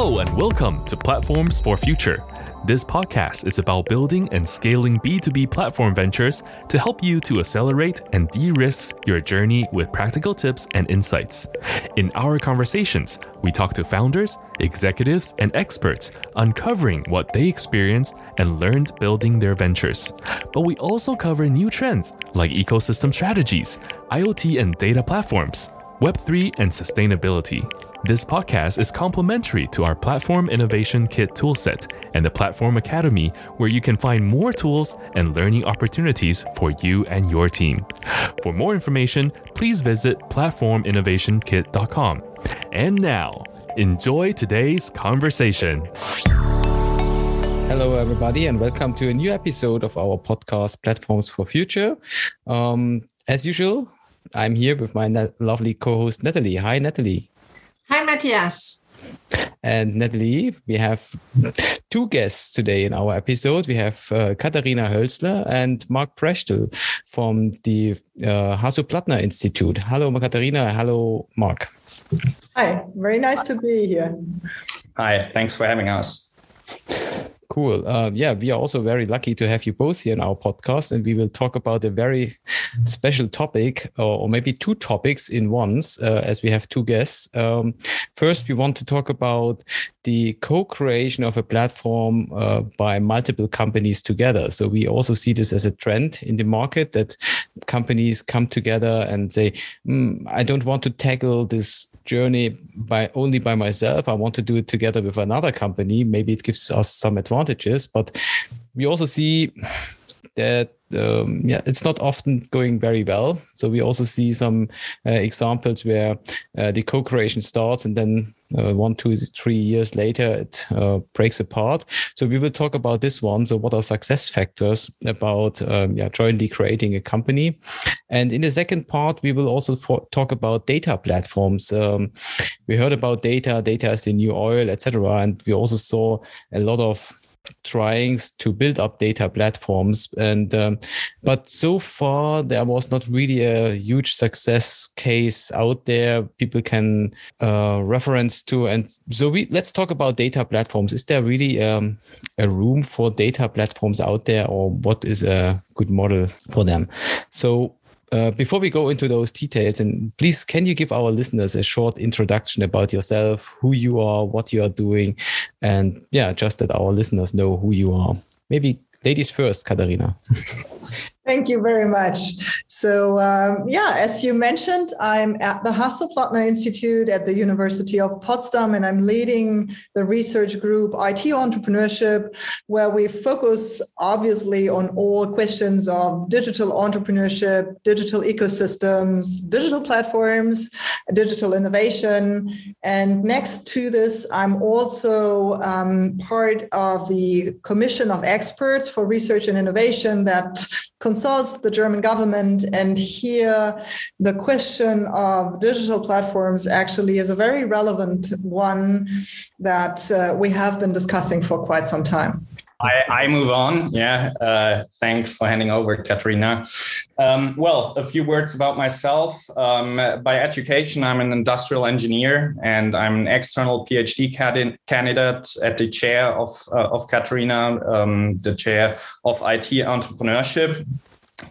Hello, and welcome to Platforms for Future. This podcast is about building and scaling B2B platform ventures to help you to accelerate and de risk your journey with practical tips and insights. In our conversations, we talk to founders, executives, and experts, uncovering what they experienced and learned building their ventures. But we also cover new trends like ecosystem strategies, IoT and data platforms, Web3 and sustainability. This podcast is complementary to our Platform Innovation Kit toolset and the Platform Academy, where you can find more tools and learning opportunities for you and your team. For more information, please visit platforminnovationkit.com. And now, enjoy today's conversation. Hello, everybody, and welcome to a new episode of our podcast, Platforms for Future. Um, as usual, I'm here with my lovely co host, Natalie. Hi, Natalie. Hi, Matthias. And Natalie, we have two guests today in our episode. We have uh, Katharina Hölzle and Mark Prechtel from the uh, Hasso-Plattner Institute. Hello, Katharina. Hello, Mark. Hi, very nice to be here. Hi, thanks for having us. Cool. Uh, yeah, we are also very lucky to have you both here in our podcast, and we will talk about a very special topic, or, or maybe two topics in once, uh, as we have two guests. Um, first, we want to talk about the co-creation of a platform uh, by multiple companies together. So we also see this as a trend in the market that companies come together and say, mm, "I don't want to tackle this journey by only by myself. I want to do it together with another company. Maybe it gives us some advantages, but we also see that um, yeah, it's not often going very well. So we also see some uh, examples where uh, the co-creation starts and then uh, one, two, three years later it uh, breaks apart. So we will talk about this one. So what are success factors about um, yeah, jointly creating a company? And in the second part, we will also for- talk about data platforms. Um, we heard about data, data is the new oil, etc. And we also saw a lot of trying to build up data platforms. And um, but so far there was not really a huge success case out there people can uh, reference to. And so we let's talk about data platforms. Is there really um, a room for data platforms out there or what is a good model for them? So uh, before we go into those details, and please, can you give our listeners a short introduction about yourself, who you are, what you are doing, and yeah, just that our listeners know who you are. Maybe ladies first, Katharina. Thank you very much. So, um, yeah, as you mentioned, I'm at the Hasso-Plattner Institute at the University of Potsdam, and I'm leading the research group IT Entrepreneurship, where we focus obviously on all questions of digital entrepreneurship, digital ecosystems, digital platforms, digital innovation. And next to this, I'm also um, part of the Commission of Experts for Research and Innovation that consults the German government. And here, the question of digital platforms actually is a very relevant one that uh, we have been discussing for quite some time. I, I move on. Yeah. Uh, thanks for handing over, Katharina. Um, well, a few words about myself. Um, by education, I'm an industrial engineer and I'm an external PhD candidate at the chair of, uh, of Katharina, um, the chair of IT entrepreneurship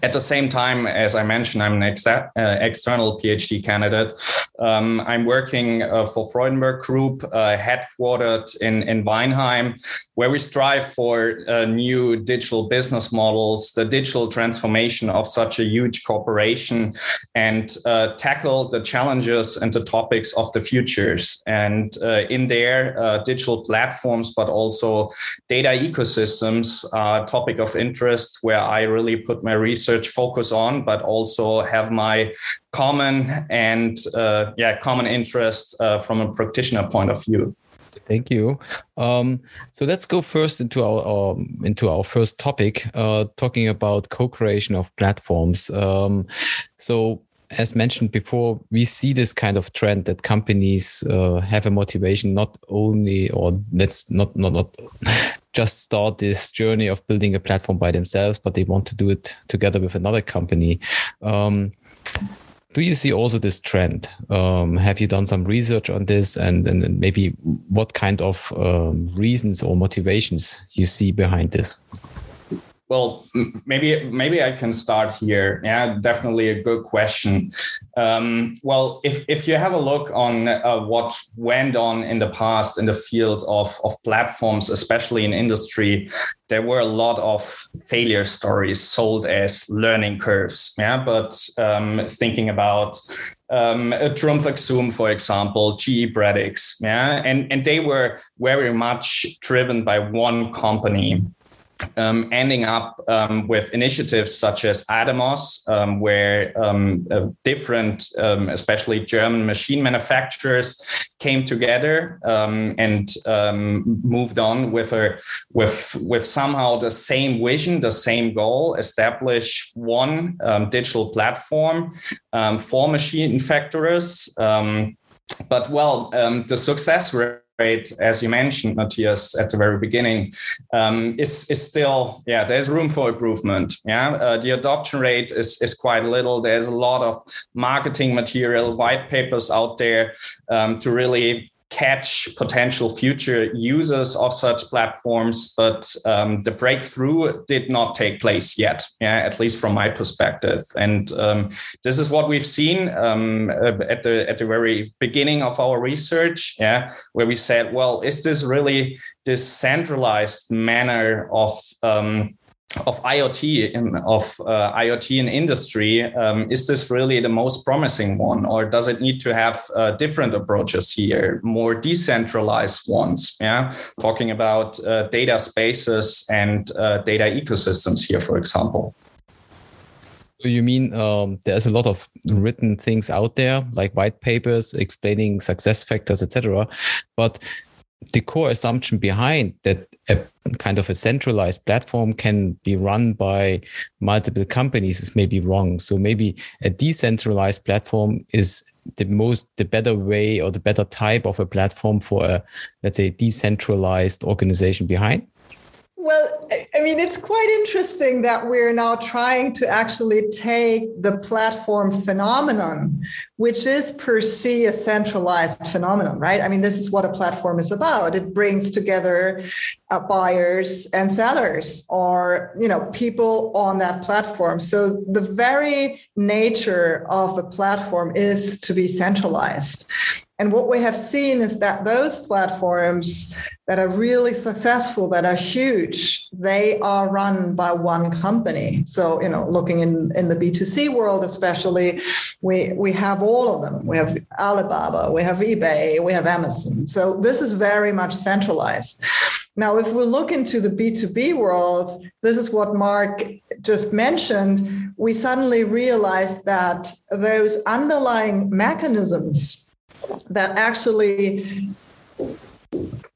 at the same time, as I mentioned, I'm an ex- uh, external PhD candidate. Um, I'm working uh, for Freudenberg Group, uh, headquartered in, in Weinheim, where we strive for uh, new digital business models, the digital transformation of such a huge corporation, and uh, tackle the challenges and the topics of the futures. And uh, in there, digital platforms, but also data ecosystems are a topic of interest where I really put my research research focus on, but also have my common and uh, yeah common interest uh, from a practitioner point of view. Thank you. Um, so let's go first into our um, into our first topic, uh, talking about co-creation of platforms. Um, so as mentioned before, we see this kind of trend that companies uh, have a motivation not only, or let's not not not just start this journey of building a platform by themselves, but they want to do it together with another company. Um, do you see also this trend? Um, have you done some research on this, and and maybe what kind of um, reasons or motivations you see behind this? Well, maybe maybe I can start here. Yeah, definitely a good question. Um, well, if if you have a look on uh, what went on in the past in the field of of platforms, especially in industry, there were a lot of failure stories sold as learning curves. Yeah, but um, thinking about um, Trumpf Axoom, for example, GE Predix, yeah, and and they were very much driven by one company um, ending up um, with initiatives such as ADAMOS, um, where um, uh, different, um, especially German machine manufacturers, came together um, and moved on with a with with somehow the same vision, the same goal: establish one digital platform for machine manufacturers. but well, the success rate rate, as you mentioned, Matthias, at the very beginning, um, is is still yeah. There's room for improvement. Yeah, uh, the adoption rate is is quite little. There's a lot of marketing material, white papers out there um, to really catch potential future users of such platforms, but um, the breakthrough did not take place yet, yeah, at least from my perspective. And um, this is what we've seen um, at the at the very beginning of our research, yeah, where we said, well, is this really this centralized manner of um, of IoT in, of uh, IoT in industry, um, is this really the most promising one, or does it need to have uh, different approaches here, more decentralized ones? Yeah, talking about uh, data spaces and uh, data ecosystems here, for example. So you mean um, there's a lot of written things out there, like white papers explaining success factors, etc. But the core assumption behind that a kind of a centralized platform can be run by multiple companies is maybe wrong. So maybe a decentralized platform is the most the better way or the better type of a platform for a let's say decentralized organization behind. Well, I mean, it's quite interesting that we're now trying to actually take the platform phenomenon, which is per se a centralized phenomenon, right? I mean, this is what a platform is about. It brings together uh, buyers and sellers or, you know, people on that platform. So the very nature of a platform is to be centralized. And what we have seen is that those platforms that are really successful, that are huge, they are run by one company. So, you know, looking in, in the B2C world, especially, we, we have all of them. We have Alibaba, we have eBay, we have Amazon. So this is very much centralized. Now, if we look into the B2B world, this is what Mark just mentioned. We suddenly realized that those underlying mechanisms that actually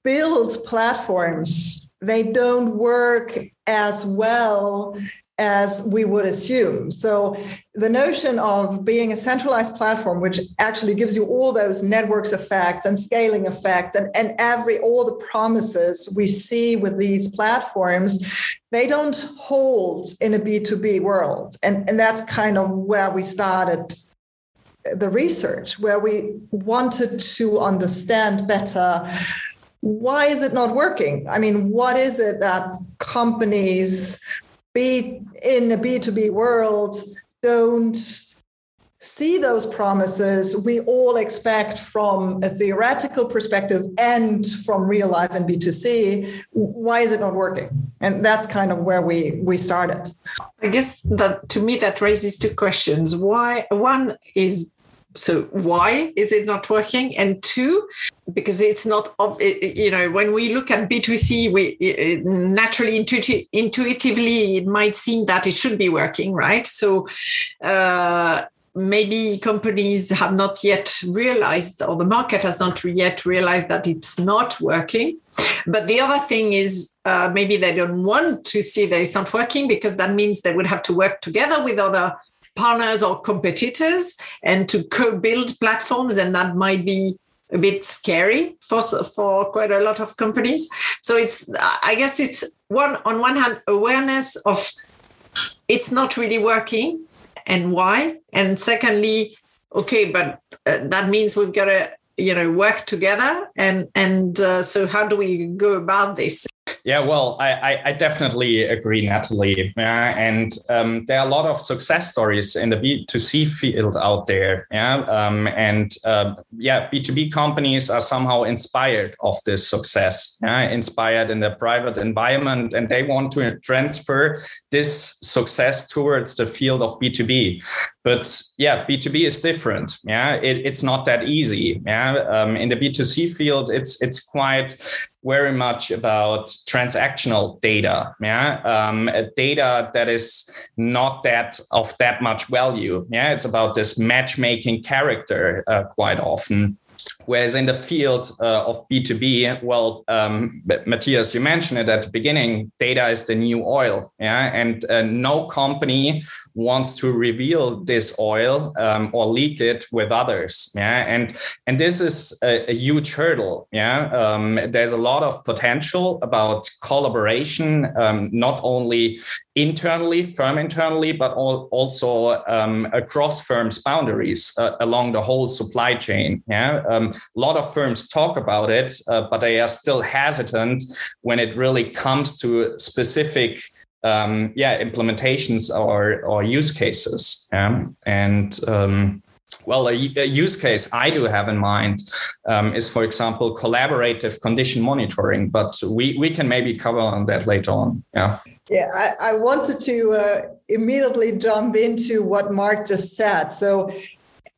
build platforms they don't work as well as we would assume. So the notion of being a centralized platform, which actually gives you all those networks effects and scaling effects and, and every all the promises we see with these platforms, they don't hold in a B2B world. And, and that's kind of where we started the research where we wanted to understand better why is it not working? I mean what is it that companies be in a b2b world don't see those promises we all expect from a theoretical perspective and from real life and b2c why is it not working? And that's kind of where we we started. I guess that to me that raises two questions. Why one is so why is it not working? And two because it's not of you know when we look at b2c we naturally intuitively it might seem that it should be working right? So uh, maybe companies have not yet realized or the market has not yet realized that it's not working. But the other thing is uh, maybe they don't want to see that it's not working because that means they would have to work together with other partners or competitors and to co-build platforms and that might be a bit scary for for quite a lot of companies. So it's i guess it's one on one hand awareness of it's not really working and why. And secondly okay, but uh, that means we've got to you know work together. And and uh, so how do we go about this yeah, well, I, I, definitely agree, Natalie. Yeah, and um, there are a lot of success stories in the B2C field out there. Yeah, um, and uh, yeah, B2B companies are somehow inspired of this success. Yeah, inspired in the private environment, and they want to transfer this success towards the field of B2B. But yeah, B2B is different. Yeah, it, it's not that easy. Yeah, um, in the B2C field, it's it's quite very much about transactional data. Yeah, um, data that is not that of that much value. Yeah, it's about this matchmaking character uh, quite often. Whereas in the field uh, of B2B, well, um, Matthias, you mentioned it at the beginning, data is the new oil. Yeah. And uh, no company wants to reveal this oil um, or leak it with others. Yeah. And, and this is a, a huge hurdle. Yeah. Um, there's a lot of potential about collaboration, um, not only internally, firm internally, but also um, across firms' boundaries uh, along the whole supply chain. Yeah, um, a lot of firms talk about it, uh, but they are still hesitant when it really comes to specific. Um, yeah, implementations or or use cases. Yeah, and um, well, a, a, use case I do have in mind um, is, for example, collaborative condition monitoring. But we we can maybe cover on that later on. Yeah. Yeah, I, I wanted to uh, immediately jump into what Mark just said. So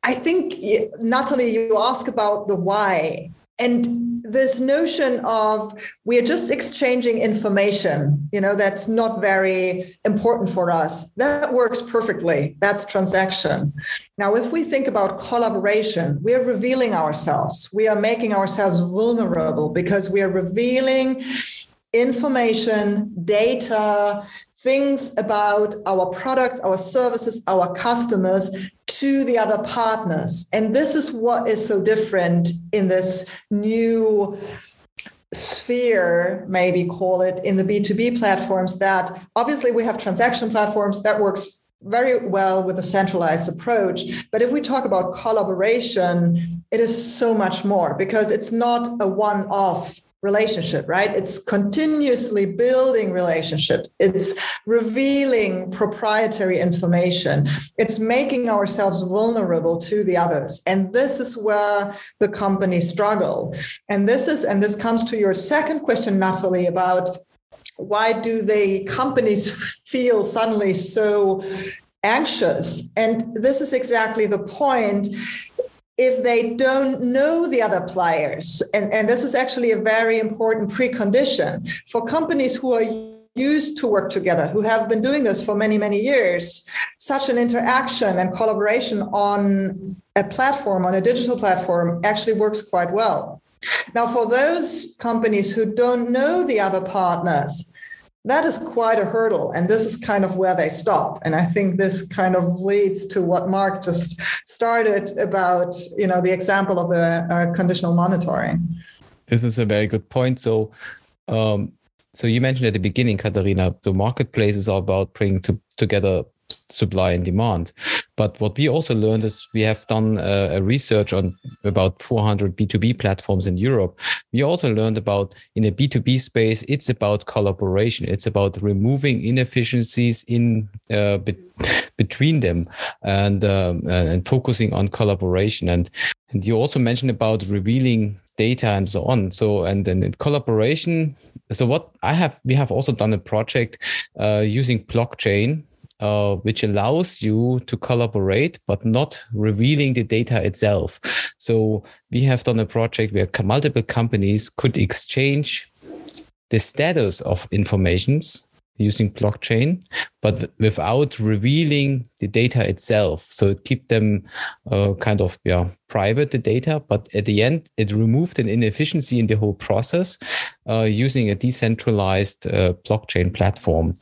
I think, Natalie, you ask about the why. And this notion of we are just exchanging information, you know, that's not very important for us. That works perfectly. That's transaction. Now, if we think about collaboration, we are revealing ourselves. We are making ourselves vulnerable because we are revealing information, data, things about our products, our services, our customers to the other partners. And this is what is so different in this new sphere, maybe call it, in the B2B platforms that obviously we have transaction platforms that works very well with a centralized approach. But if we talk about collaboration, it is so much more because it's not a one off relationship right? It's continuously building relationship. It's revealing proprietary information. It's making ourselves vulnerable to the others. And this is where the companies struggle. And this is and this comes to your second question natalie about why do the companies feel suddenly so anxious? And this is exactly the point if they don't know the other players. And, and this is actually a very important precondition for companies who are used to work together, who have been doing this for many, many years. Such an interaction and collaboration on a platform, on a digital platform, actually works quite well. Now, for those companies who don't know the other partners, that is quite a hurdle and this is kind of where they stop. And i think this kind of leads to what mark just started about you know the example of the uh, conditional monitoring. This is a very good point. So um, so you mentioned at the beginning Katharina the marketplaces are about bringing to, together supply and demand. But what we also learned is we have done a, a, research on about 400 B2B platforms in Europe. We also learned about in a B2B space, it's about collaboration. It's about removing inefficiencies in uh, be, between them and um, and focusing on collaboration. And and you also mentioned about revealing data and so on. So and then collaboration. So what I have, we have also done a project uh, using blockchain uh, which allows you to collaborate but not revealing the data itself. So we have done a project where multiple companies could exchange the status of informations using blockchain, but without revealing the data itself. So it keep them uh, kind of yeah private the data, but at the end it removed an inefficiency in the whole process uh, using a decentralized uh, blockchain platform.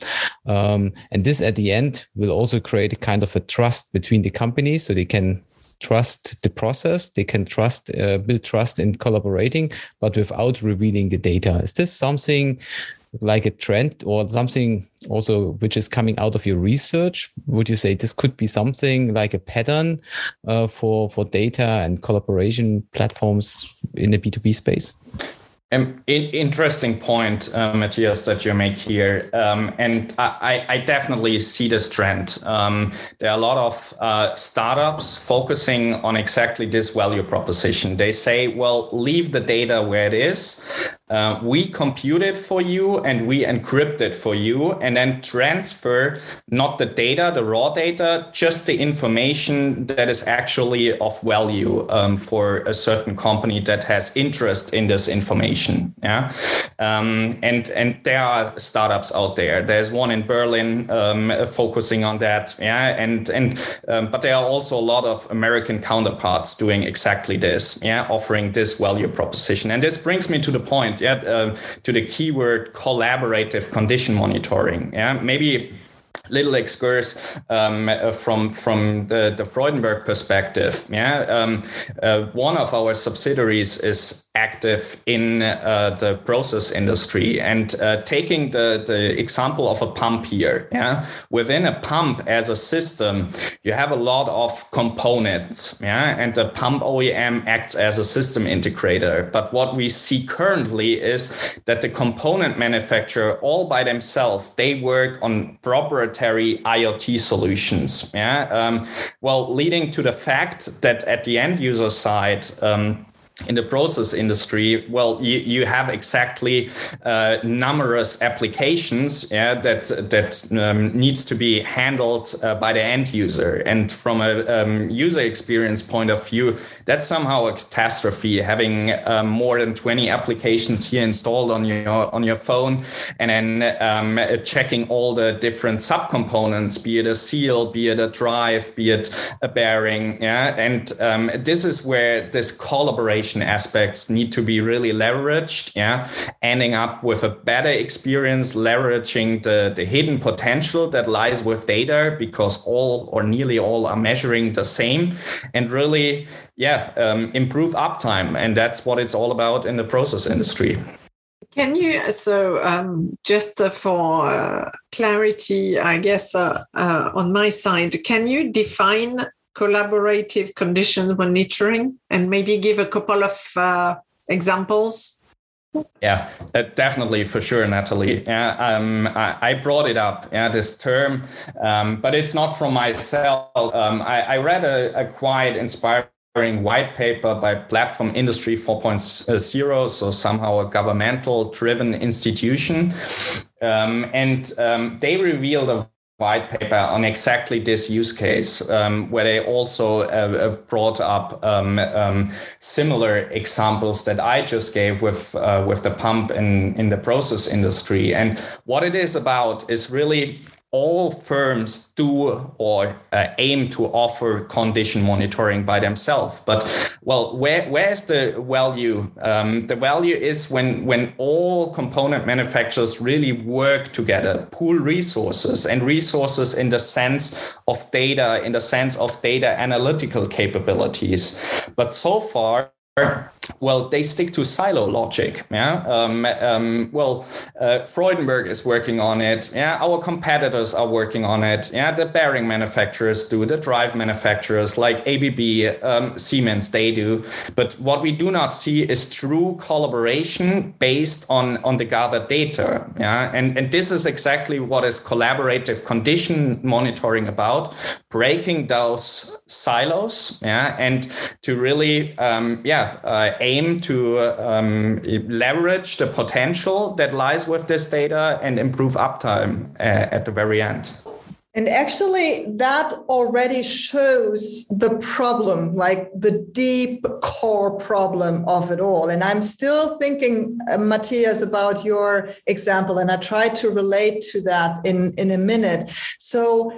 Um, and this at the end will also create a kind of a trust between the companies, so they can trust the process they can trust uh, build trust in collaborating but without revealing the data is this something like a trend or something also which is coming out of your research? Would you say this could be something like a pattern uh, for for data and collaboration platforms in the B two B space? Um, interesting point, uh, Matthias, that you make here, um, and I, I, definitely see this trend. Um, there are a lot of uh, startups focusing on exactly this value proposition. They say, "Well, leave the data where it is. Uh, we compute it for you and we encrypt it for you and then transfer not the data, the raw data, just the information that is actually of value um, for a certain company that has interest in this information. Yeah. Um, and, and there are startups out there. There's one in Berlin um, focusing on that. Yeah. And, and, um, but there are also a lot of American counterparts doing exactly this. Yeah. Offering this value proposition. And this brings me to the point point yeah, uh, to the keyword collaborative condition monitoring. Yeah, maybe little excursus um, uh, from from the, the Freudenberg perspective. Yeah, um, uh, one of our subsidiaries is active in uh, the process industry and uh, taking the, the example of a pump here yeah? Within a pump as a system you have a lot of components yeah? And the pump OEM acts as a system integrator. But what we see currently is that the component manufacturer all by themselves they work on proprietary IoT solutions yeah? Um, well leading to the fact that at the end user side um, in the process industry, well, you, you have exactly uh, numerous applications yeah, that that um, needs to be handled uh, by the end user. And from a um, user experience point of view, that's somehow a catastrophe. Having um, more than 20 applications here installed on your on your phone, and then um, checking all the different subcomponents, be it a seal, be it a drive, be it a bearing. Yeah, and um, this is where this collaboration aspects need to be really leveraged yeah? Ending up with a better experience leveraging the, the hidden potential that lies with data because all or nearly all are measuring the same and really yeah um, improve uptime. And that's what it's all about in the process industry. Can you so um, just uh, for uh, clarity i guess uh, uh on my side can you define collaborative condition monitoring and maybe give a couple of uh, examples? Yeah, uh, definitely for sure, Natalie. Yeah, um, I, I, brought it up, yeah, this term, um, but it's not from myself. Um, I, I, read a, a quite inspiring white paper by Platform Industry 4.0, so somehow a governmental driven institution. Um, and um, they revealed a white paper on exactly this use case, um, where they also uh, uh, brought up um, um, similar examples that I just gave with uh, with the pump in in the process industry. And what it is about is really all firms do or uh, aim to offer condition monitoring by themselves. But well, where where's the value? Um, the value is when when all component manufacturers really work together, pool resources and resources in the sense of data, in the sense of data analytical capabilities. But so far well, they stick to silo logic. Yeah. Um, um, well, uh, Freudenberg is working on it. Yeah. Our competitors are working on it. Yeah. The bearing manufacturers do. The drive manufacturers like ABB, um, Siemens, they do. But what we do not see is true collaboration based on on the gathered data. Yeah. And and this is exactly what is collaborative condition monitoring about, breaking those silos. Yeah. And to really, um, yeah uh, aim to um, leverage the potential that lies with this data and improve uptime uh, at the very end. And actually, that already shows the problem, like the deep core problem of it all. And I'm still thinking, uh, Matthias, about your example, and I try to relate to that in, in a minute. So,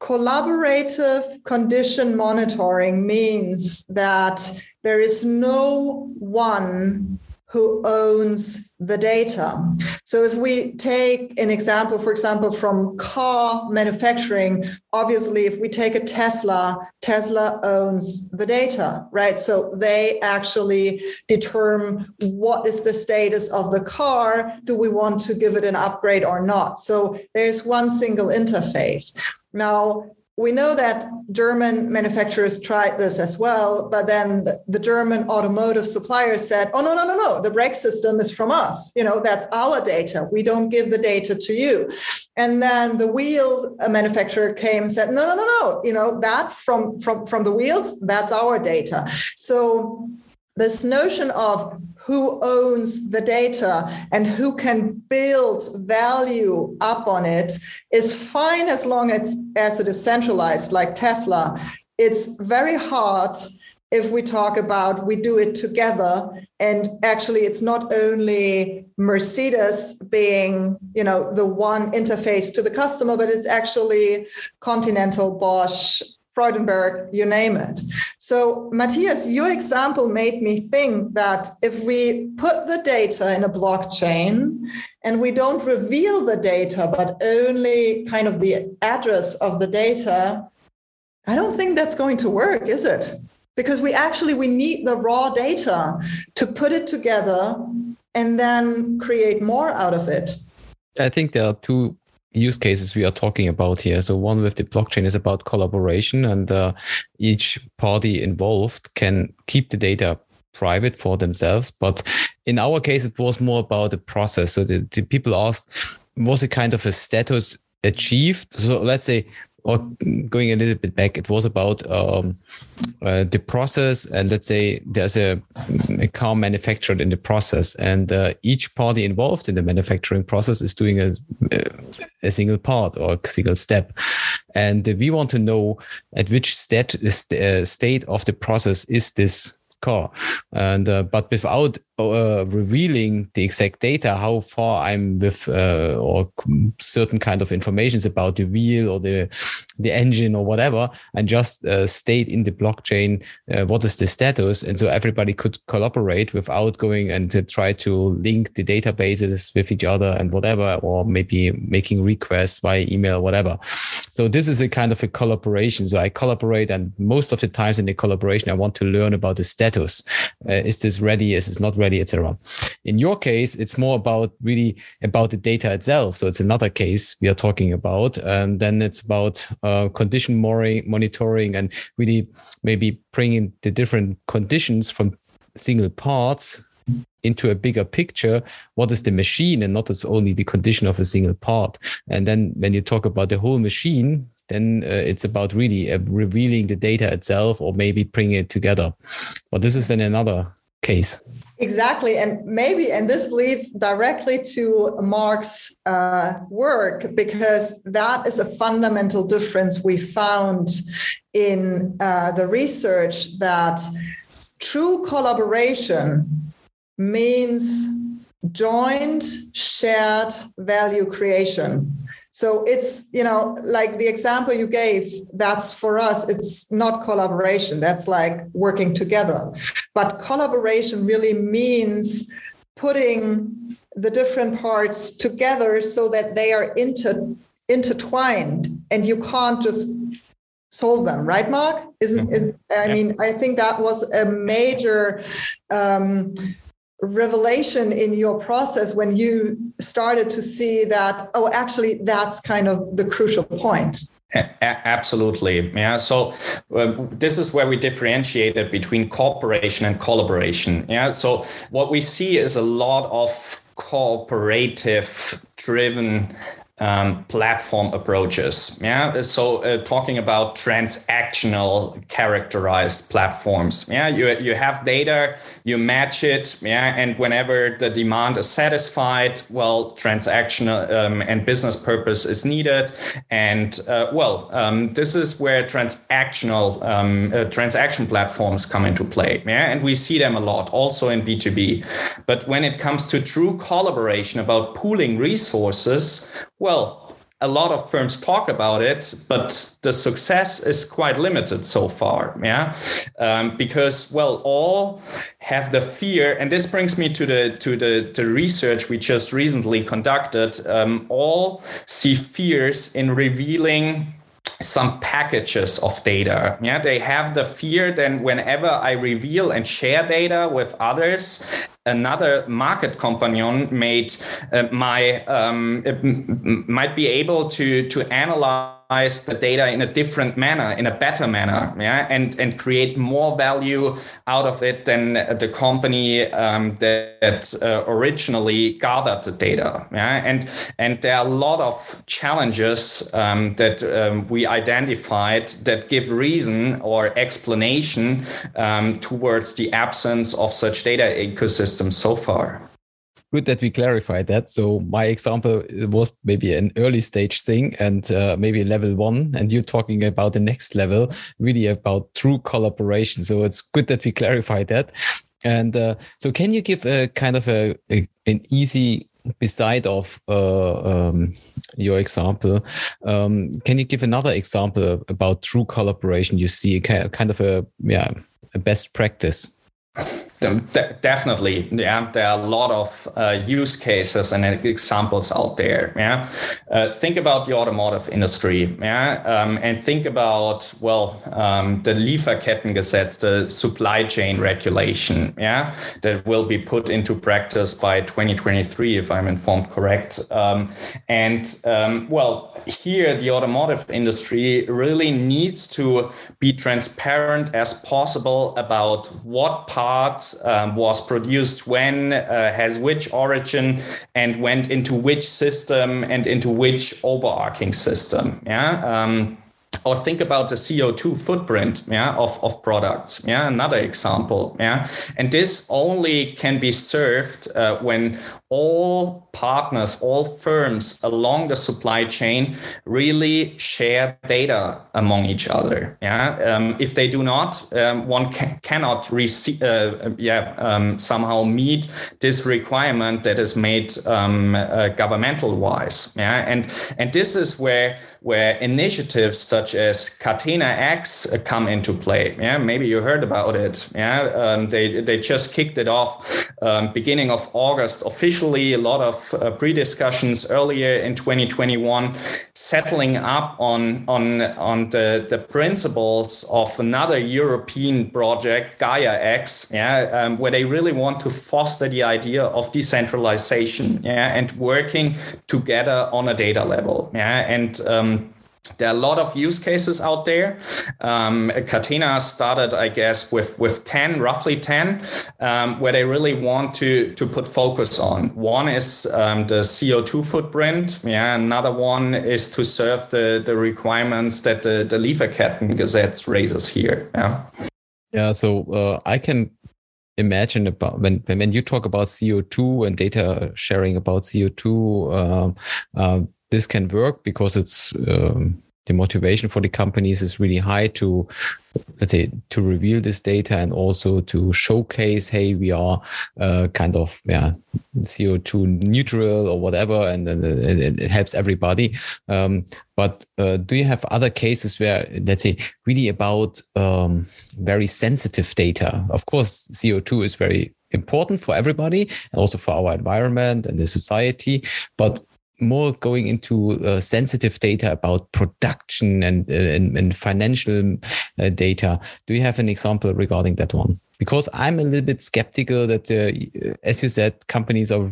collaborative condition monitoring means that there is no one who owns the data. So if we take an example, for example, from car manufacturing, obviously, if we take a Tesla, Tesla owns the data, right? So they actually determine what is the status of the car. Do we want to give it an upgrade or not? So there's one single interface. Now, we know that German manufacturers tried this as well, but then the, the, German automotive suppliers said, "Oh no, no, no, no! The brake system is from us. You know, that's our data. We don't give the data to you." And then the wheel manufacturer came and said, "No, no, no, no! You know that from from from the wheels, that's our data." So this notion of who owns the data and who can build value up on it is fine as long as, as it is centralized, like Tesla. It's very hard if we talk about we do it together and actually it's not only mercedes being you know the one interface to the customer but it's actually continental bosch Freudenberg, you name it. So, Matthias, your example made me think that if we put the data in a blockchain and we don't reveal the data, but only kind of the address of the data, I don't think that's going to work, is it? Because we actually we need the raw data to put it together and then create more out of it. I think there are two use cases we are talking about here. So one with the blockchain is about collaboration, and uh, each party involved can keep the data private for themselves. But in our case, it was more about the process. So the, the people asked, was it kind of a status achieved? So let's say or going a little bit back, it was about um, uh, the process. And let's say there's a, a, car manufactured in the process, and uh, each party involved in the manufacturing process is doing a, a single part or a single step. And we want to know at which state, uh, state of the process is this car and uh, but without uh, revealing the exact data how far i'm with uh, or certain kind of informations about the wheel or the the engine or whatever and just uh, state in the blockchain uh, what is the status? And so everybody could collaborate without going and try to link the databases with each other and whatever or maybe making requests by email whatever. So this is a kind of a collaboration. So i collaborate and most of the times in the collaboration i want to learn about the status. Uh, is this ready? Is it not ready etc in your case it's more about really about the data itself. So it's another case we are talking about and then it's about uh, condition monitoring and really maybe bringing the different conditions from single parts into a bigger picture. What is the machine and not as only the condition of a single part? And then when you talk about the whole machine then uh, it's about really uh, revealing the data itself or maybe bringing it together. But this is then another case Exactly. And maybe, and this leads directly to Mark's uh, work, because that is a fundamental difference we found in uh, the research that true collaboration means joint shared value creation so it's, you know, like the example you gave, that's for us, it's not collaboration. That's like working together. But collaboration really means putting the different parts together so that they are inter, intertwined and you can't just solve them right mark isn't is, i mean i think that was a major um, revelation in your process when you started to see that oh actually that's kind of the crucial point. Absolutely. Yeah so uh, this is where we differentiated between cooperation and collaboration. Yeah so what we see is a lot of cooperative driven um, platform approaches. Yeah, so uh, talking about transactional characterized platforms. Yeah, you you have data, you match it. Yeah, and whenever the demand is satisfied, well, transactional um, and business purpose is needed, and uh, well, um, this is where transactional um, uh, transaction platforms come into play. Yeah, and we see them a lot also in B two B. But when it comes to true collaboration about pooling resources, well, a lot of firms talk about it, but the success is quite limited so far. Yeah, um, because well, all have the fear, and this brings me to the to the the research we just recently conducted. Um, all see fears in revealing some packages of data. Yeah, they have the fear then whenever I reveal and share data with others, another market companion made uh, my um, might be able to to analyze the data in a different manner, in a better manner, yeah, and and create more value out of it than the company um, that uh, originally gathered the data, yeah, and and there are a lot of challenges um, that um, we identified that give reason or explanation um, towards the absence of such data ecosystems so far good that we clarified that. So my example was maybe an early stage thing and uh, maybe level one, and you're talking about the next level, really about true collaboration. So it's good that we clarified that. And uh, so, can you give a kind of a, a an easy beside of uh, um, your example, um, can you give another example about true collaboration? You see, kind of a yeah, a best practice. De- definitely, yeah. There are a lot of uh, use cases and examples out there. Yeah, uh, think about the automotive industry. Yeah, um, and think about well um, the Lieferkettengesetz, the supply chain regulation. Yeah, that will be put into practice by 2023, if I'm informed correct. Um, and um, well, here the automotive industry really needs to be transparent as possible about what part um, was produced when, uh, has which origin, and went into which system and into which overarching system. Yeah. Um, or think about the CO2 footprint yeah, of, of products. Yeah, another example. Yeah, and this only can be served uh, when all partners, all firms along the supply chain really share data among each other. Yeah, um, if they do not, um, one ca- cannot receive, uh, yeah, um, somehow meet this requirement that is made um, uh, governmental wise. Yeah, and and this is where where initiatives such as Catena X uh, come into play. Yeah, maybe you heard about it. Yeah, um, they they just kicked it off um, beginning of August officially a lot of uh, pre-discussions earlier in 2021, settling up on on on the the principles of another European project, Gaia X, yeah, um, where they really want to foster the idea of decentralization, yeah, and working together on a data level, yeah, and um, there are a lot of use cases out there. Um, started, I guess, with with ten, roughly ten, um, where they really want to to put focus on. One is um, the CO two footprint. Yeah, another one is to serve the the requirements that the the Lieferkettengesetz raises here. Yeah. Yeah. So uh, I can imagine about when when you talk about CO2 and data sharing about CO2. Uh, uh, this can work because it's um, the motivation for the companies is really high to let's say to reveal this data and also to showcase hey we are uh, kind of yeah co2 neutral or whatever and, and, and it helps everybody. Um, but uh, do you have other cases where let's say really about um, very sensitive data? Of course co2 is very important for everybody and also for our environment and the society but more going into uh, sensitive data about production and uh, and, and, financial uh, data. Do you have an example regarding that one? Because I'm a little bit skeptical that, uh, as you said, companies are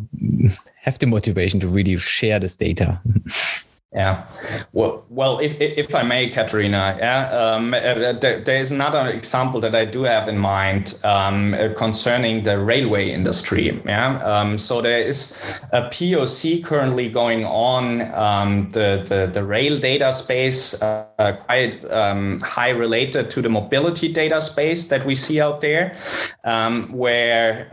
have the motivation to really share this data. Yeah, well, well, if if I may, Katharina, yeah, um, uh, there, there is another example that I do have in mind um, uh, concerning the railway industry. Yeah, um, so there is a POC currently going on um, the, the the rail data space, uh, quite um, high related to the mobility data space that we see out there, um, where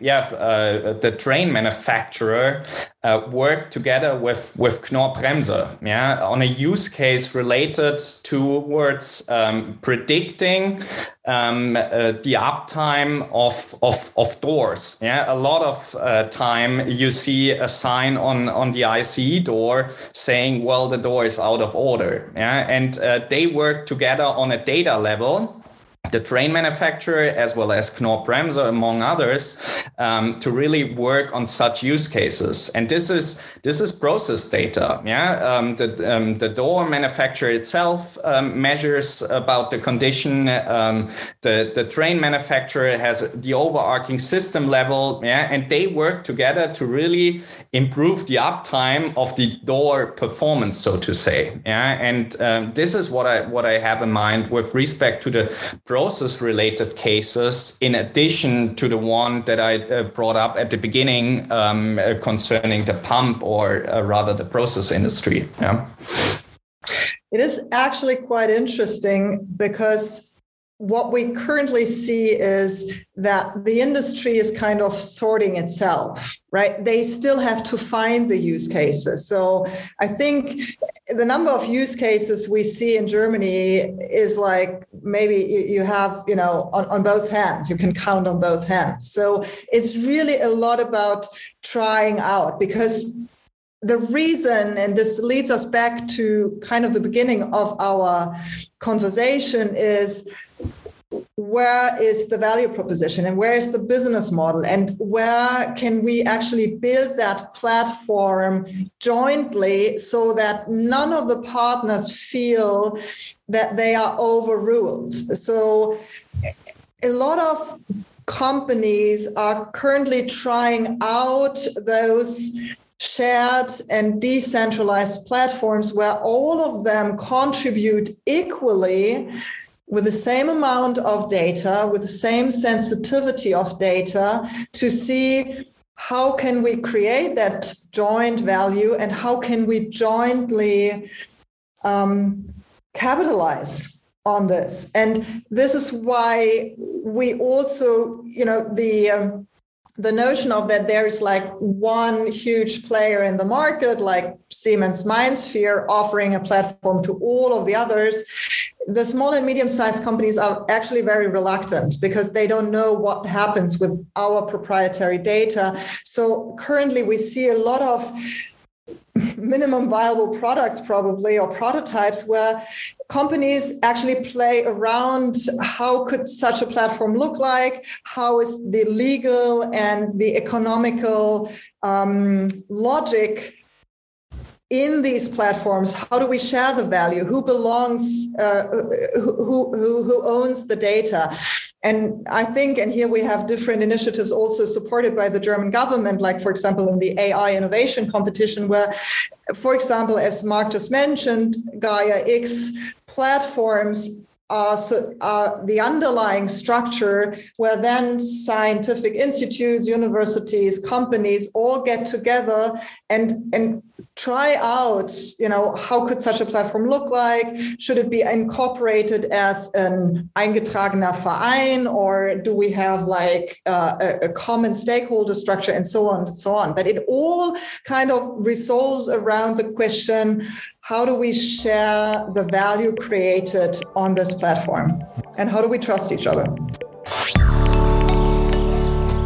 yeah, uh, the train manufacturer uh, work together with with Knorr-Bremse, yeah, on a use case related towards um, predicting um, uh, the uptime of, of of doors. Yeah, a lot of uh, time you see a sign on on the ICE door saying, "Well, the door is out of order." Yeah, and uh, they work together on a data level the train manufacturer as well as Knorr-Bremse, among others, um, to really work on such use cases. And this is this is process data. Yeah, um, the um, the door manufacturer itself um, measures about the condition. Um, the the train manufacturer has the overarching system level. Yeah, and they work together to really improve the uptime of the door performance, so to say. Yeah, and um, this is what I what I have in mind with respect to the process related cases, in addition to the one that I uh, brought up at the beginning um, uh, concerning the pump or uh, rather the process industry. Yeah. It is actually quite interesting because what we currently see is that the industry is kind of sorting itself, right? They still have to find the use cases. So I think the number of use cases we see in Germany is like maybe you have, you know, on, on both hands, you can count on both hands. So it's really a lot about trying out because the reason, and this leads us back to kind of the beginning of our conversation, is where is the value proposition and where is the business model and where can we actually build that platform jointly so that none of the partners feel that they are overruled? So a lot of companies are currently trying out those shared and decentralized platforms where all of them contribute equally with the same amount of data, with the same sensitivity of data to see how can we create that joint value and how can we jointly um, capitalize on this. And this is why we also you know the um, the notion of that there is like one huge player in the market like siemens mindsphere offering a platform to all of the others the small and medium sized companies are actually very reluctant because they don't know what happens with our proprietary data. So currently we see a lot of minimum viable products probably or prototypes where companies actually play around how could such a platform look like how is the legal and the economical um, logic in these platforms how do we share the value? Who belongs uh, who, who who owns the data? And i think and here we have different initiatives also supported by the german government like for example in the ai innovation competition where for example as mark just mentioned gaia x platforms are, are the underlying structure where then scientific institutes, universities, companies all get together and, and try out you know how could such a platform look like? Should it be incorporated as an eingetragener verein or do we have like uh, a, a, common stakeholder structure and so on and so on? But it all kind of resolves around the question how do we share the value created on this platform and how do we trust each other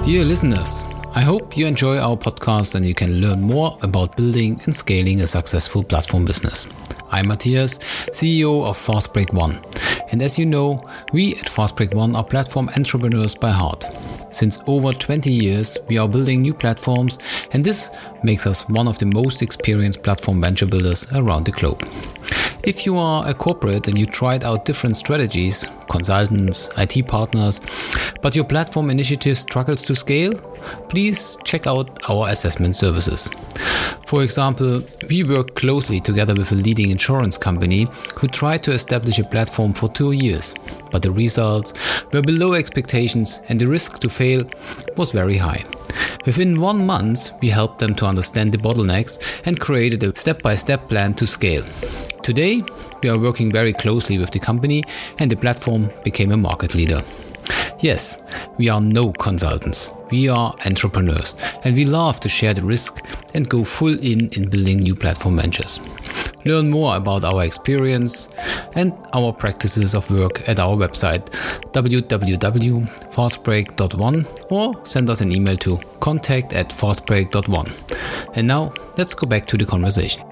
dear listeners I hope you enjoy our podcast and you can learn more about building and scaling a successful platform business. I'm Matthias, CEO of Fastbreak One. And as you know, we at Fastbreak One are platform entrepreneurs by heart. Since over 20 years, we are building new platforms, and this makes us one of the most experienced platform venture builders around the globe. If you are a corporate and you tried out different strategies, consultants, IT partners, but your platform initiative struggles to scale, please check out our assessment services. For example, we work closely together with a leading insurance company who tried to establish a platform for two years, but the results were below expectations and the risk to fail was very high. Within one month, we helped them to understand the bottlenecks and created a step by step plan to scale. Today, we are working very closely with the company and the platform became a market leader. Yes, we are no consultants. We are entrepreneurs and we love to share the risk and go full in in building new platform ventures. Learn more about our experience and our practices of work at our website www.fastbreak.one or send us an email to contact at fastbreak.one. And now let's go back to the conversation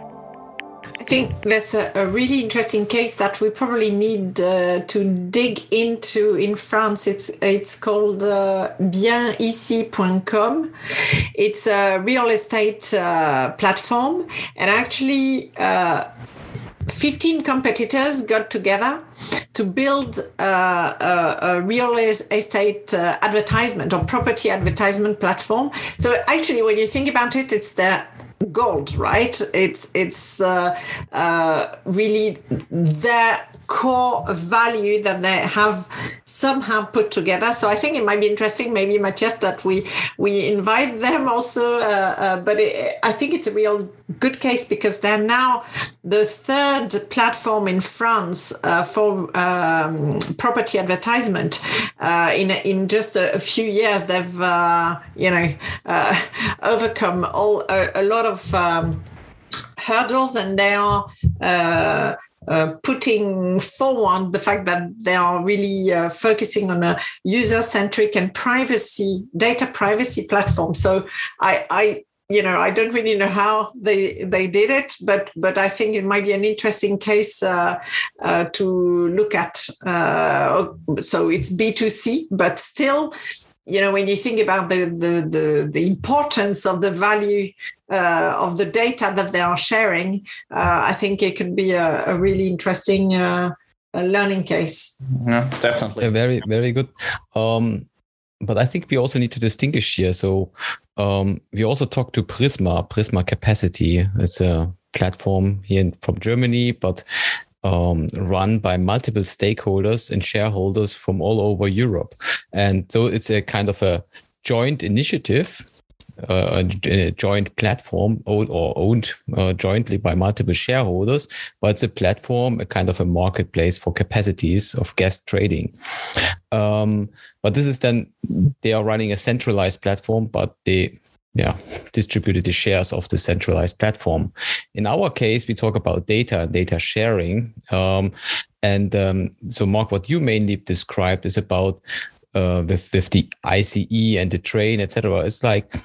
think there's a, a, really interesting case that we probably need uh, to dig into in France. It's it's called uh, bienici.com. It's a real estate uh, platform, and actually. Uh, 15 competitors got together to build uh, a, a, real estate uh, advertisement or property advertisement platform. So actually, when you think about it, it's the gold, right? It's it's uh, uh, really their core value that they have somehow put together. So I think it might be interesting, maybe Matthias, that we we invite them also. Uh, uh, but it, I think it's a real good case because they're now the third platform in France uh, for um, property advertisement. Uh, in in just a, a few years, they've uh, you know uh, overcome all a, a lot of um, hurdles, and they are. Uh, uh, putting forward the fact that they are really uh, focusing on a user-centric and privacy data privacy platform. So I, I you know i don't really know how they they did it but but i think it might be an interesting case uh, uh, to look at uh, so it's b2c but still you know when you think about the the the, the importance of the value uh, of the data that they are sharing uh, i think it could be a, a really interesting uh, learning case yeah definitely yeah, very very good um, but I think we also need to distinguish here. So um, we also talked to Prisma, Prisma Capacity. It's a platform here in, from Germany, but um, run by multiple stakeholders and shareholders from all over Europe. And so it's a kind of a joint initiative uh, a joint platform owned or owned uh, jointly by multiple shareholders, but it's a platform, a kind of a marketplace for capacities of gas trading. Um, but this is then they are running a centralized platform, but they yeah distributed the shares of the centralized platform. In our case, we talk about data and data sharing. Um, and um, so, Mark, what you mainly described is about uh, with with the ICE and the train, etc. It's like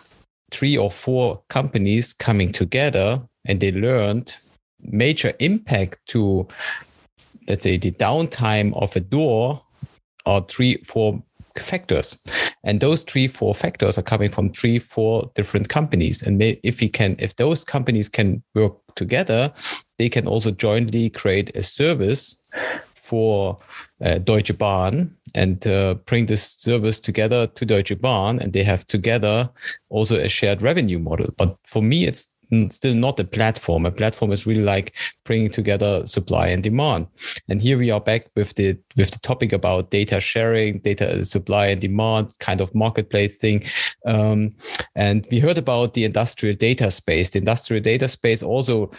three or four companies coming together and they learned major impact to let's say the downtime of a door are three four factors and those three four factors are coming from three four different companies and if we can if those companies can work together they can also jointly create a service for uh, Deutsche Bahn and uh, bring this service together to Deutsche Bahn, and they have together also a shared revenue model. But for me, it's still not a platform. A platform is really like bringing together supply and demand. And here we are back with the with the topic about data sharing, data supply and demand, kind of marketplace thing. Um, and we heard about the industrial data space. The industrial data space also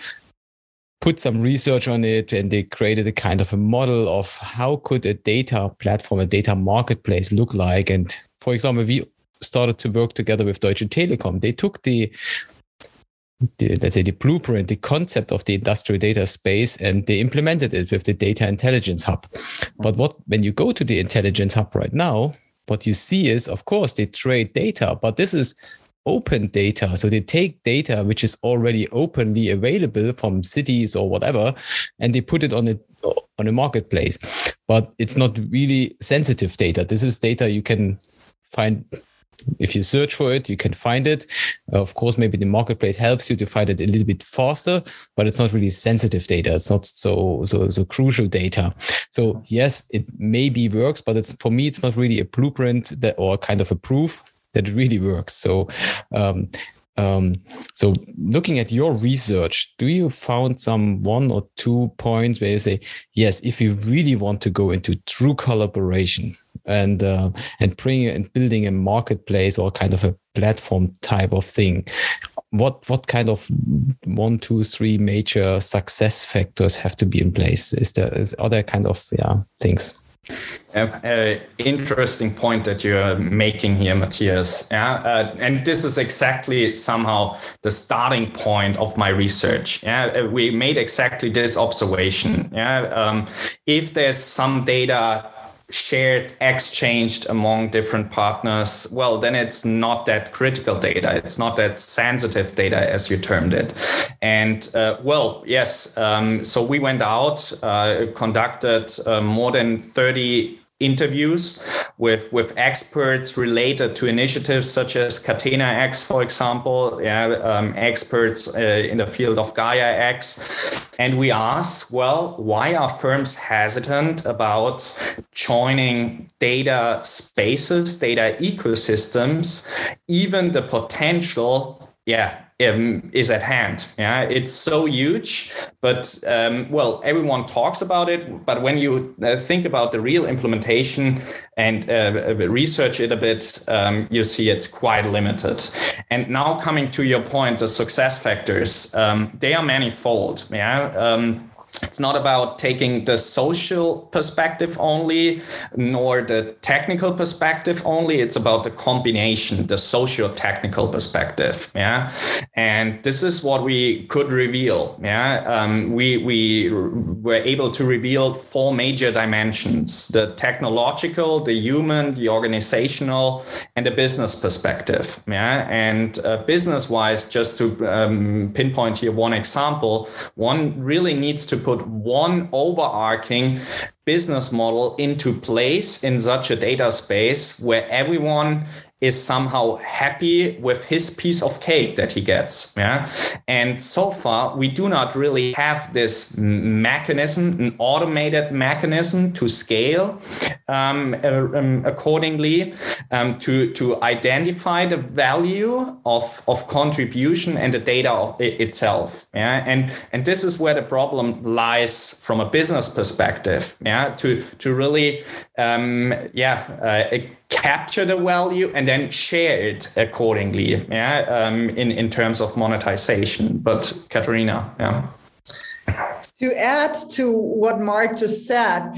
put some research on it and they created a kind of a model of how could a data platform, a data marketplace look like. And for example, we started to work together with Deutsche Telekom. They took the the, let's say the blueprint, the concept of the industrial data space, and they implemented it with the data intelligence hub. But what when you go to the intelligence hub right now, what you see is, of course, they trade data, but this is open data. So they take data which is already openly available from cities or whatever, and they put it on a on a marketplace. But it's not really sensitive data. This is data you can find if you search for it, you can find it. Uh, of course, maybe the marketplace helps you to find it a little bit faster, but it's not really sensitive data. It's not so so so crucial data. So yes, it maybe works, but it's for me, it's not really a blueprint that or kind of a proof that really works. So, um, um, so looking at your research, do you found some one or two points where you say, yes, if you really want to go into true collaboration and uh, and bring and building a marketplace or kind of a platform type of thing, what what kind of one, two, three major success factors have to be in place? Is there is other kind of yeah things? Uh, interesting point that you're making here, Matthias. Yeah, uh, and this is exactly somehow the starting point of my research. Yeah, uh, we made exactly this observation. Yeah, um, if there's some data shared, exchanged among different partners, well, then it's not that critical data. It's not that sensitive data, as you termed it. And uh, well, yes. Um, so we went out, uh, conducted uh, more than 30 interviews with with experts related to initiatives such as Catena X, for example, yeah, um, experts uh, in the field of Gaia X, and we ask, well, why are firms hesitant about joining data spaces, data ecosystems, even the potential yeah um, is at hand. Yeah, it's so huge, but um, well, everyone talks about it. But when you uh, think about the real implementation and uh, research it a bit, um, you see it's quite limited. And now coming to your point, the success factors, um, they are manifold. Yeah um, it's not about taking the social perspective only nor the technical perspective only. It's about the combination the socio-technical perspective yeah? And this is what we could reveal yeah? Um, we we were able to reveal four major dimensions the technological the human the organizational and the business perspective yeah? And uh, business wise just to um, pinpoint here one example one really needs to put one overarching business model into place in such a data space where everyone is somehow happy with his piece of cake that he gets. Yeah. And so far, we do not really have this mechanism, an automated mechanism to scale um, uh, um, accordingly um, to, to identify the value of, of contribution and the data itself. Yeah. And, and this is where the problem lies from a business perspective. Yeah. To, to really, um, yeah, uh, capture the value and then share it accordingly yeah um, in in terms of monetization but Katharina yeah to add to what mark just said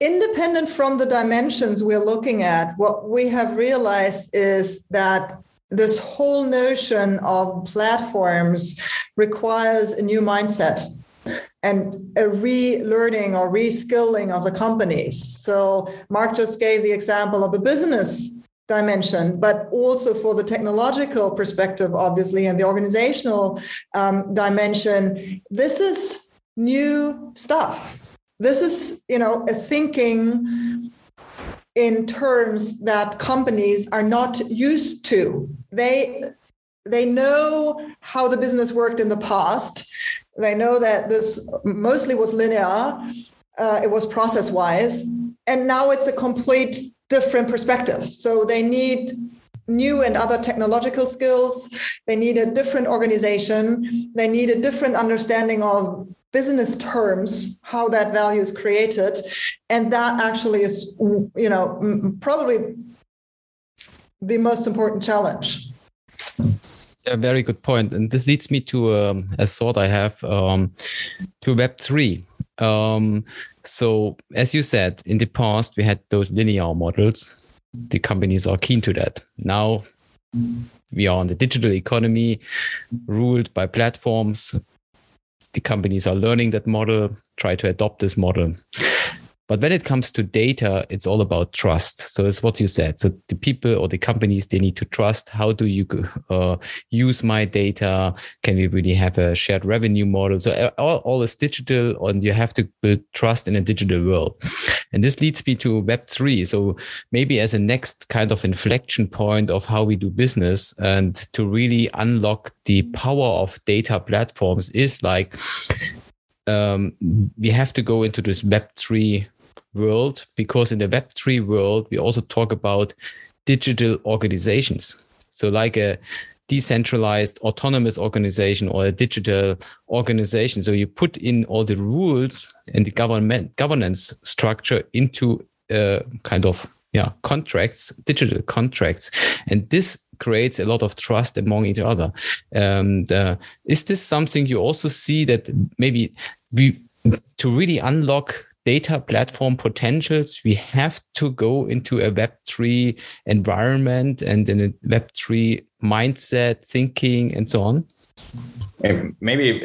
independent from the dimensions we're looking at what we have realized is that this whole notion of platforms requires a new mindset and a relearning or reskilling of the companies. So Mark just gave the example of the business dimension, but also for the technological perspective, obviously, and the organizational um, dimension. This is new stuff. This is, you know, a thinking in terms that companies are not used to. They they know how the business worked in the past they know that this mostly was linear, uh, it was process wise, and now it's a complete different perspective. So they need new and other technological skills. They need a different organization. They need a different understanding of business terms, how that value is created. And that actually is, you know, probably the most important challenge. A very good point, and this leads me to um, a thought I have um, to Web three. Um, so, as you said, in the past we had those linear models. The companies are keen to that. Now we are on the digital economy, ruled by platforms. The companies are learning that model, try to adopt this model. But when it comes to data, it's all about trust. So it's what you said. So the people or the companies, they need to trust. How do you uh, use my data? Can we really have a shared revenue model? So uh, all, all is digital and you have to build trust in a digital world. And this leads me to Web3. So maybe as a next kind of inflection point of how we do business and to really unlock the power of data platforms is like um, we have to go into this Web3 world because in the Web3 world, we also talk about digital organizations. So, like a decentralized autonomous organization or a digital organization. So, you put in all the rules and the government governance structure into a kind of yeah contracts digital contracts and this creates a lot of trust among each other and uh, is this something you also see that maybe we to really unlock data platform potentials, we have to go into a Web3 environment and in a Web3 mindset, thinking, and so on? Maybe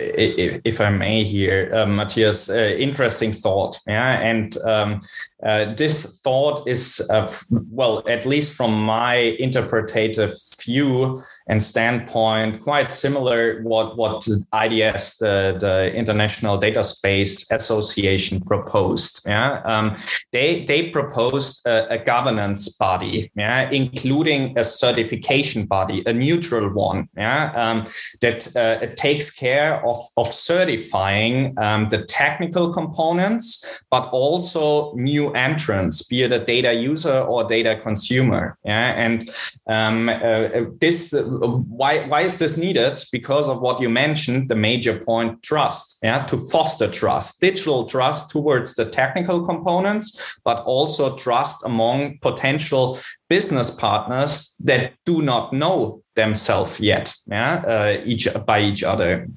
if I may here, uh, Matthias, uh, interesting thought. Yeah. And um, uh, this thought is, uh, well, at least from my interpretative view, and standpoint quite similar what what IDS the the International Data Space Association proposed. Yeah, um, they they proposed a, a, governance body. Yeah, including a certification body, a neutral one. Yeah, um, that uh, takes care of of certifying um, the technical components, but also new entrants, be it a data user or data consumer. Yeah, and um, uh, this why why is this needed? Because of what you mentioned, the major point, trust. Yeah, to foster trust, digital trust towards the technical components, but also trust among potential business partners that do not know themselves yet. Yeah, uh, each by each other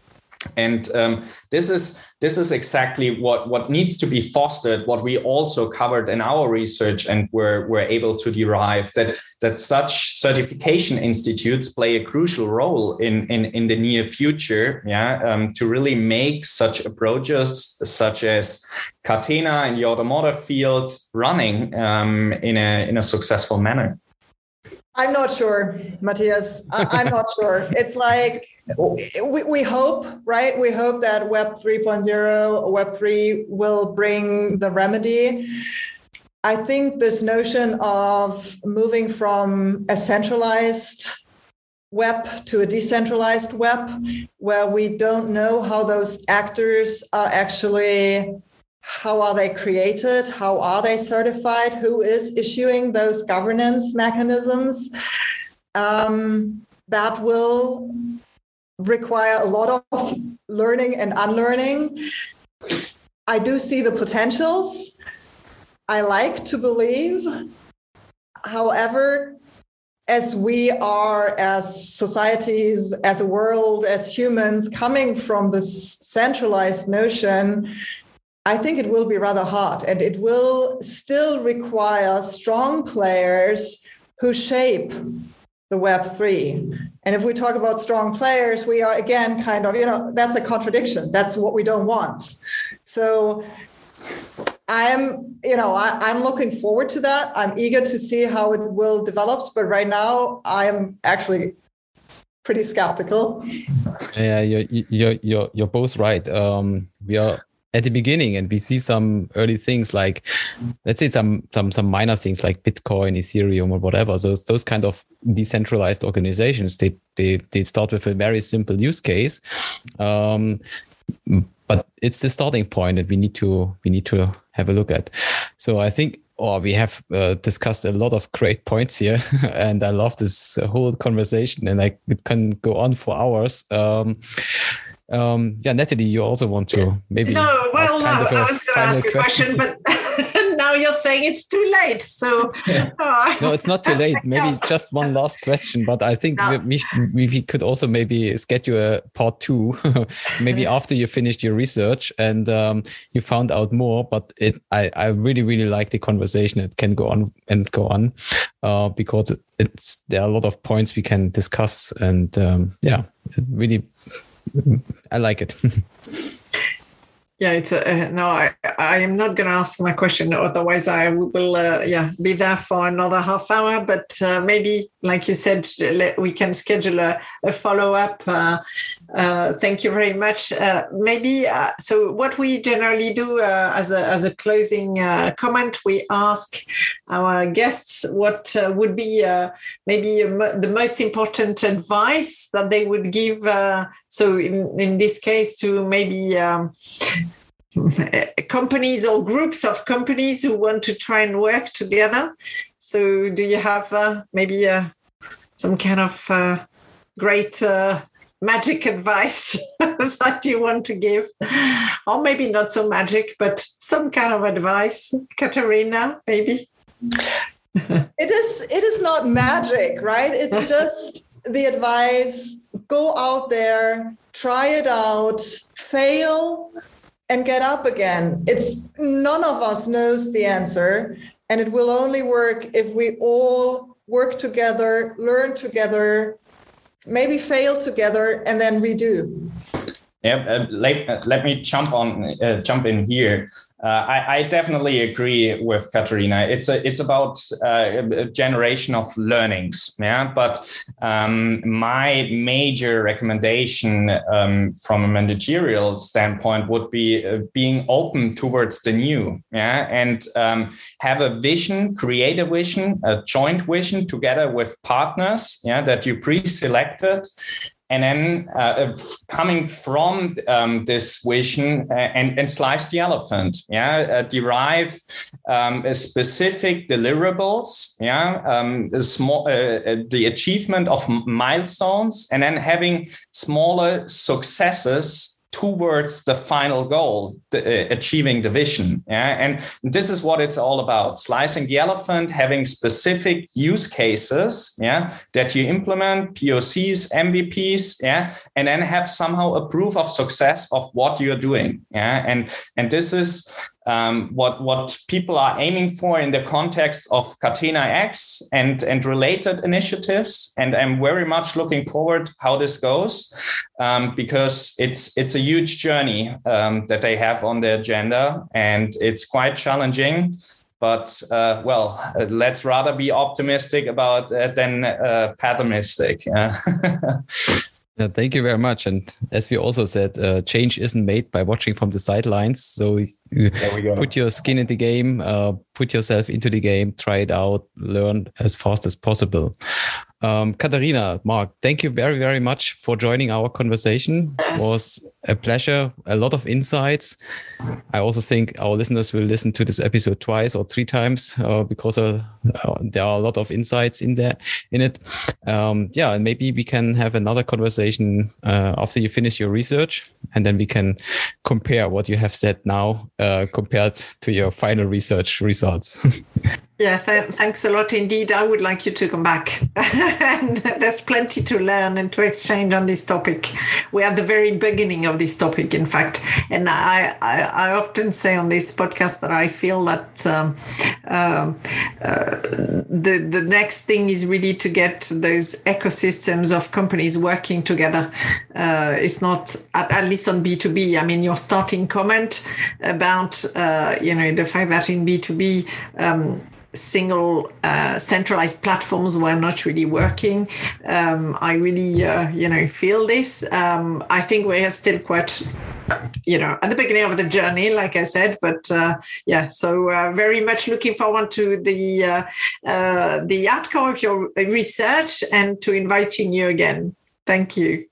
and um, this is this is exactly what what needs to be fostered what we also covered in our research and we're, we're able to derive that that such certification institutes play a crucial role in in, in the near future yeah um, to really make such approaches such as catena in the automotive field running um, in a in a successful manner I'm not sure, Matthias. I, am not sure. It's like we, we hope, right? We hope that Web 3.0, Web 3 will bring the remedy. I think this notion of moving from a centralized web to a decentralized web, where we don't know how those actors are actually how are they created how are they certified who is issuing those governance mechanisms um, that will require a lot of learning and unlearning. I do see the potentials. I like to believe. However, as we are, as societies, as a world, as humans, coming from this centralized notion, I think it will be rather hard and it will still require strong players who shape the Web3. And if we talk about strong players, we are again kind of, you know, that's a contradiction. That's what we don't want. So I'm, you know, I, am looking forward to that. I'm eager to see how it will develop. But right now, I'm actually pretty skeptical. Yeah, you're, you're, you're, you're both right. Um, we are at the beginning and we see some early things like let's say some some some minor things like bitcoin ethereum or whatever. So those kind of decentralized organizations they they, they start with a very simple use case. Um, but it's the starting point that we need to we need to have a look at. So i think oh, we have uh, discussed a lot of great points here and i love this whole conversation and i it can go on for hours. Um, um, yeah, Natalie, you also want to maybe. No, well, no, I was going to ask a question, question but now you're saying it's too late. So, oh. no, it's not too late. Maybe just one last question, but I think no. we, we, we could also maybe schedule a part two, maybe after you finished your research and um, you found out more. But it, I, I really, really like the conversation. It can go on and go on uh, because it's there are a lot of points we can discuss, and um, yeah, it really I like it. yeah, it's a, uh, no. I I am not going to ask my question. Otherwise, I will uh, yeah be there for another half hour. But uh, maybe, like you said, we can schedule a, a follow up uh, uh, thank you very much. Uh, maybe uh, so. What we generally do uh, as a as a closing uh, comment, we ask our guests what would be maybe the most important advice that they would give. so in in this case, to maybe. Um, companies or groups of companies who want to try and work together. So, do you have maybe some kind of great magic advice that you want to give. Or maybe not so magic but some kind of advice. Katharina maybe? It is it is not magic right? It's just the advice go out there try it out fail and get up again. It's none of us knows the answer, and it will only work if we all work together, learn together, maybe fail together, and then redo. Yeah, uh, let, uh, let me jump on uh, jump in here. Uh, I, I, definitely agree with Katharina. It's a it's about uh, a generation of learnings. Yeah, but um, my major recommendation um, from a managerial standpoint would be uh, being open towards the new. Yeah, and um, have a vision, create a vision, a joint vision together with partners. Yeah, that you pre-selected and then uh, coming from um, this vision uh, and, and slice the elephant yeah uh, derive um, specific deliverables yeah um, small uh, uh, the achievement of milestones and then having smaller successes towards the final goal, the, uh, achieving the vision. Yeah? And this is what it's all about slicing the elephant, having specific use cases yeah, that you implement, POCs, MVPs, yeah, and then have somehow a proof of success of what you're doing. Yeah? And, and this is um, what what people are aiming for in the context of Catena X and and related initiatives. And I'm very much looking forward how this goes um, because it's it's a huge journey um, that they have on the agenda, and it's quite challenging. But uh, well, let's rather be optimistic about it than uh, pessimistic. Yeah, thank you very much. And as we also said, uh, change isn't made by watching from the sidelines. So you put your skin in the game, uh, put yourself into the game, try it out, learn as fast as possible. Um, Katharina, Mark, thank you very, very much for joining our conversation. Yes. It was a pleasure, a lot of insights. I also think our listeners will listen to this episode twice or three times uh, because uh, uh, there are a lot of insights in there in it. Um, yeah, and maybe we can have another conversation uh, after you finish your research, and then we can compare what you have said now uh, compared to your final research results. Yeah, th- thanks a lot indeed. I would like you to come back. And there's plenty to learn and to exchange on this topic. We're at the very beginning of this topic, in fact. And I, I, I often say on this podcast that I feel that um, uh, uh, the, the next thing is really to get those ecosystems of companies working together. Uh, it's not, at, at, least on B2B. I mean, your starting comment about, uh, you know, the fact that in B2B, um, single uh, centralized platforms were not really working. Um, I really, uh, you know, feel this. Um, I think we are still quite, you know, at the beginning of the journey, like I said. But uh, yeah, so uh, very much looking forward to the uh, uh, the outcome of your research and to inviting you again. Thank you.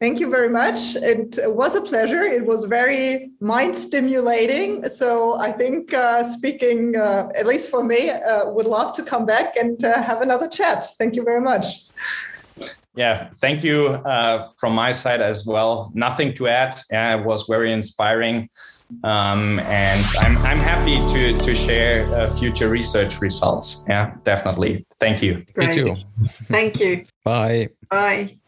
Thank you very much. It was a pleasure. It was very mind stimulating. So I think uh, speaking, uh, at least for me, uh, would love to come back and uh, have another chat. Thank you very much. Yeah, thank you uh, from my side as well. Nothing to add. Yeah, it was very inspiring, um, and I'm I'm happy to to share uh, future research results. Yeah, definitely. Thank you. Great. Me too. Thank you. Bye. Bye.